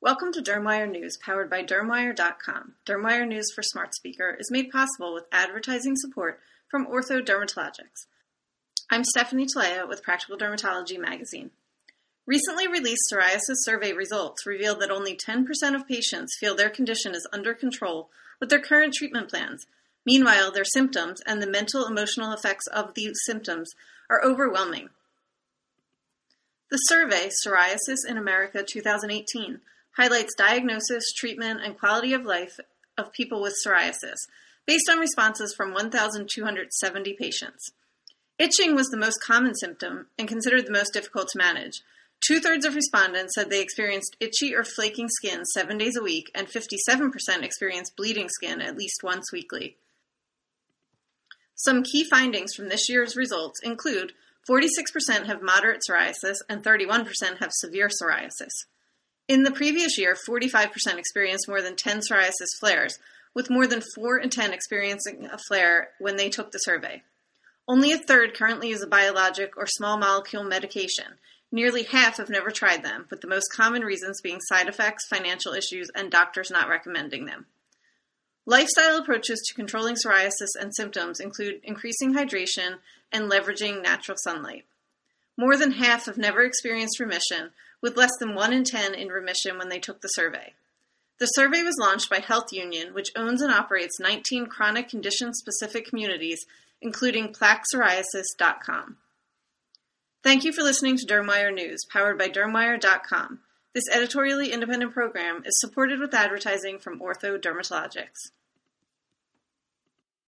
Welcome to Dermwire News, powered by Dermwire.com. Dermwire News for Smart Speaker is made possible with advertising support from Ortho Dermatologics. I'm Stephanie Talea with Practical Dermatology Magazine. Recently released psoriasis survey results revealed that only 10% of patients feel their condition is under control with their current treatment plans. Meanwhile, their symptoms and the mental emotional effects of these symptoms are overwhelming. The survey, Psoriasis in America 2018, highlights diagnosis, treatment, and quality of life of people with psoriasis, based on responses from 1,270 patients. Itching was the most common symptom and considered the most difficult to manage. Two thirds of respondents said they experienced itchy or flaking skin seven days a week, and 57% experienced bleeding skin at least once weekly. Some key findings from this year's results include 46% have moderate psoriasis and 31% have severe psoriasis. In the previous year, 45% experienced more than 10 psoriasis flares, with more than 4 in 10 experiencing a flare when they took the survey. Only a third currently use a biologic or small molecule medication. Nearly half have never tried them, with the most common reasons being side effects, financial issues, and doctors not recommending them. Lifestyle approaches to controlling psoriasis and symptoms include increasing hydration and leveraging natural sunlight. More than half have never experienced remission, with less than 1 in 10 in remission when they took the survey. The survey was launched by Health Union, which owns and operates 19 chronic condition specific communities, including plaquepsoriasis.com. Thank you for listening to Dermwire News, powered by Dermwire.com. This editorially independent program is supported with advertising from Ortho Dermatologics.